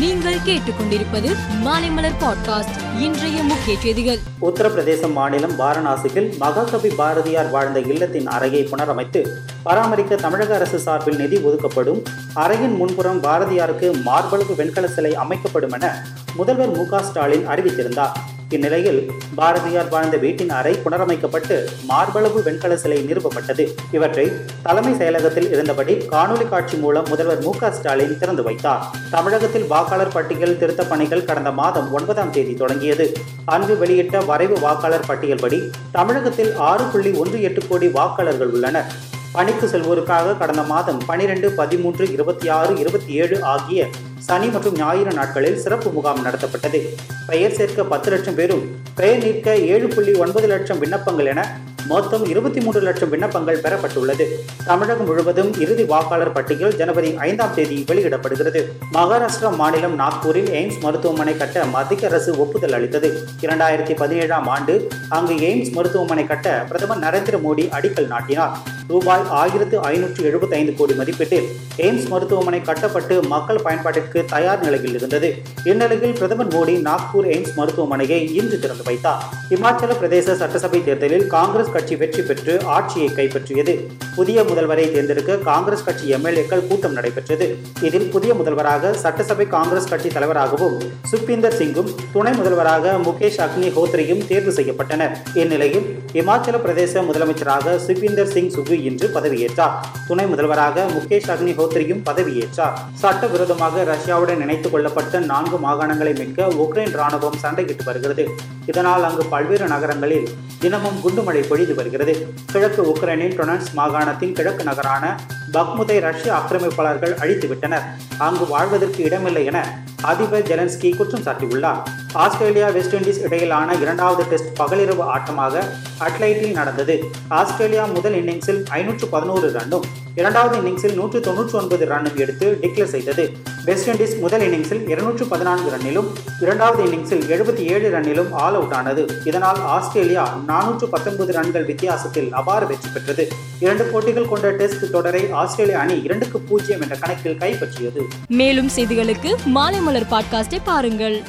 நீங்கள் கேட்டுக்கொண்டிருப்பது மாலைமலர் பாட்காஸ்ட் இன்றைய முக்கிய செய்திகள். உத்தரப்பிரதேச மாநிலம் வாரணாசியில் மகாகவி பாரதியார் வாழ்ந்த இல்லத்தின் அறையை புனரமைத்து பராமரிக்க தமிழக அரசு சார்பில் நிதி ஒதுக்கப்படும் அறையின் முன்புறம் பாரதியாருக்கு மார்பளவு வெண்கல சிலை அமைக்கப்படும் என முதல்வர் மு ஸ்டாலின் அறிவித்திருந்தார். இந்நிலையில் பாரதியார் வாழ்ந்த வீட்டின் அறை புனரமைக்கப்பட்டு மார்பளவு வெண்கல சிலை நிறுவப்பட்டது. இவற்றை தலைமை செயலகத்தில் இருந்தபடி காணொலி காட்சி மூலம் முதல்வர் மு ஸ்டாலின் திறந்து வைத்தார். தமிழகத்தில் வாக்காளர் பட்டியல் திருத்தப் பணிகள் கடந்த மாதம் ஒன்பதாம் தேதி தொடங்கியது. அன்று வெளியிட்ட வரைவு வாக்காளர் பட்டியல் படி தமிழகத்தில் ஆறு புள்ளி ஒன்று எட்டு கோடி வாக்காளர்கள் உள்ளனர். பணிக்கு செல்வோருக்காக கடந்த மாதம் பனிரெண்டு பதிமூன்று இருபத்தி ஆறு இருபத்தி ஏழு ஆகிய சனி மற்றும் ஞாயிறு நாட்களில் சிறப்பு முகாம் நடத்தப்பட்டது. பெயர் சேர்க்க பத்து லட்சம் பேரும் பெயர் நீக்க ஏழு புள்ளி ஒன்பது லட்சம் விண்ணப்பங்கள் என மொத்தம் இருபத்தி மூன்று லட்சம் விண்ணப்பங்கள் பெறப்பட்டுள்ளது. தமிழகம் முழுவதும் இறுதி வாக்காளர் பட்டியல் ஜனவரி ஐந்தாம் தேதி வெளியிடப்படுகிறது. மகாராஷ்டிரா மாநிலம் நாக்பூரில் எய்ம்ஸ் மருத்துவமனை கட்ட மத்திய அரசு ஒப்புதல் அளித்தது. இரண்டாயிரத்தி பதினேழாம் ஆண்டு அங்கு எய்ம்ஸ் மருத்துவமனை கட்ட பிரதமர் நரேந்திர மோடி அடிக்கல் நாட்டினார். ரூபாய் ஆயிரத்து ஐநூற்று எழுபத்தி ஐந்து கோடி மதிப்பீட்டில் எய்ம்ஸ் மருத்துவமனை கட்டப்பட்டு மக்கள் பயன்பாட்டிற்கு தயார் நிலையில் இருந்தது. இந்நிலையில் பிரதமர் மோடி நாக்பூர் எய்ம்ஸ் மருத்துவமனையை இன்று திறந்து வைத்தார். இமாச்சல பிரதேச சட்டசபை தேர்தலில் காங்கிரஸ் கட்சி வெற்றி பெற்று ஆட்சியை கைப்பற்றியது. புதிய முதல்வரை தேர்ந்தெடுக்க காங்கிரஸ் கட்சி எம்எல்ஏக்கள் கூட்டம் நடைபெற்றது. இதில் புதிய முதல்வராக சட்டசபை காங்கிரஸ் கட்சி தலைவராகவும் சுக்பீந்தர் சிங்கும் துணை முதல்வராக முகேஷ் அக்னி ஹோத்ரியும் தேர்வு செய்யப்பட்டனர். இந்நிலையில் இமாச்சல பிரதேச முதலமைச்சராக சுக்பீந்தர் சிங் சுகு இன்று பதவியேற்றார். துணை முதல்வராக முகேஷ் அக்னிஹோத்ரியும் பதவியேற்றார். சட்டவிரோதமாக ரஷ்யாவுடன் இணைத்துக் கொள்ளப்பட்ட நான்கு மாகாணங்களை மீட்க உக்ரைன் ராணுவம் சண்டையிட்டு வருகிறது. இதனால் அங்கு பல்வேறு நகரங்களில் தினமும் குண்டுமழை பொழிந்து வருகிறது. கிழக்கு உக்ரைனின் டொனன்ஸ் மாகாணத்தின் கிழக்கு நகரான பக்முதை ரஷ்ய ஆக்கிரமிப்பாளர்கள் அழித்துவிட்டனர். அங்கு வாழ்வதற்கு இடமில்லை என அதிபர் ஜெலன்ஸ்கி குற்றம் சாட்டியுள்ளார். ஆஸ்திரேலியா வெஸ்ட் இண்டீஸ் இடையிலான இரண்டாவது டெஸ்ட் பகலிரவு ஆட்டமாக அட்லைட்டில் நடந்தது. ஆஸ்திரேலியா முதல் இன்னிங்ஸில் ஐநூற்று பதினோரு ரன்னும் இரண்டாவது இன்னிங்ஸில் நூற்று தொன்னூற்றி ஒன்பது ரன்னும் எடுத்து டிக்ளேர் செய்தது. வெஸ்ட் இண்டீஸ் முதல் இன்னிங்ஸில் இருநூற்று பதினான்கு ரன்னிலும் இரண்டாவது இன்னிங்ஸில் எழுபத்தி ஏழு ரன்னிலும் ஆல் அவுட் ஆனது. இதனால் ஆஸ்திரேலியா நானூற்று பத்தொன்பது ரன்கள் வித்தியாசத்தில் அபார வெற்றி பெற்றது. இரண்டு போட்டிகள் கொண்ட டெஸ்ட் தொடரை ஆஸ்திரேலிய அணி இரண்டுக்கு பூஜ்ஜியம் என்ற கணக்கில் கைப்பற்றியது. மேலும் செய்திகளுக்கு மாலைமலர் பாட்காஸ்டை பாருங்கள்.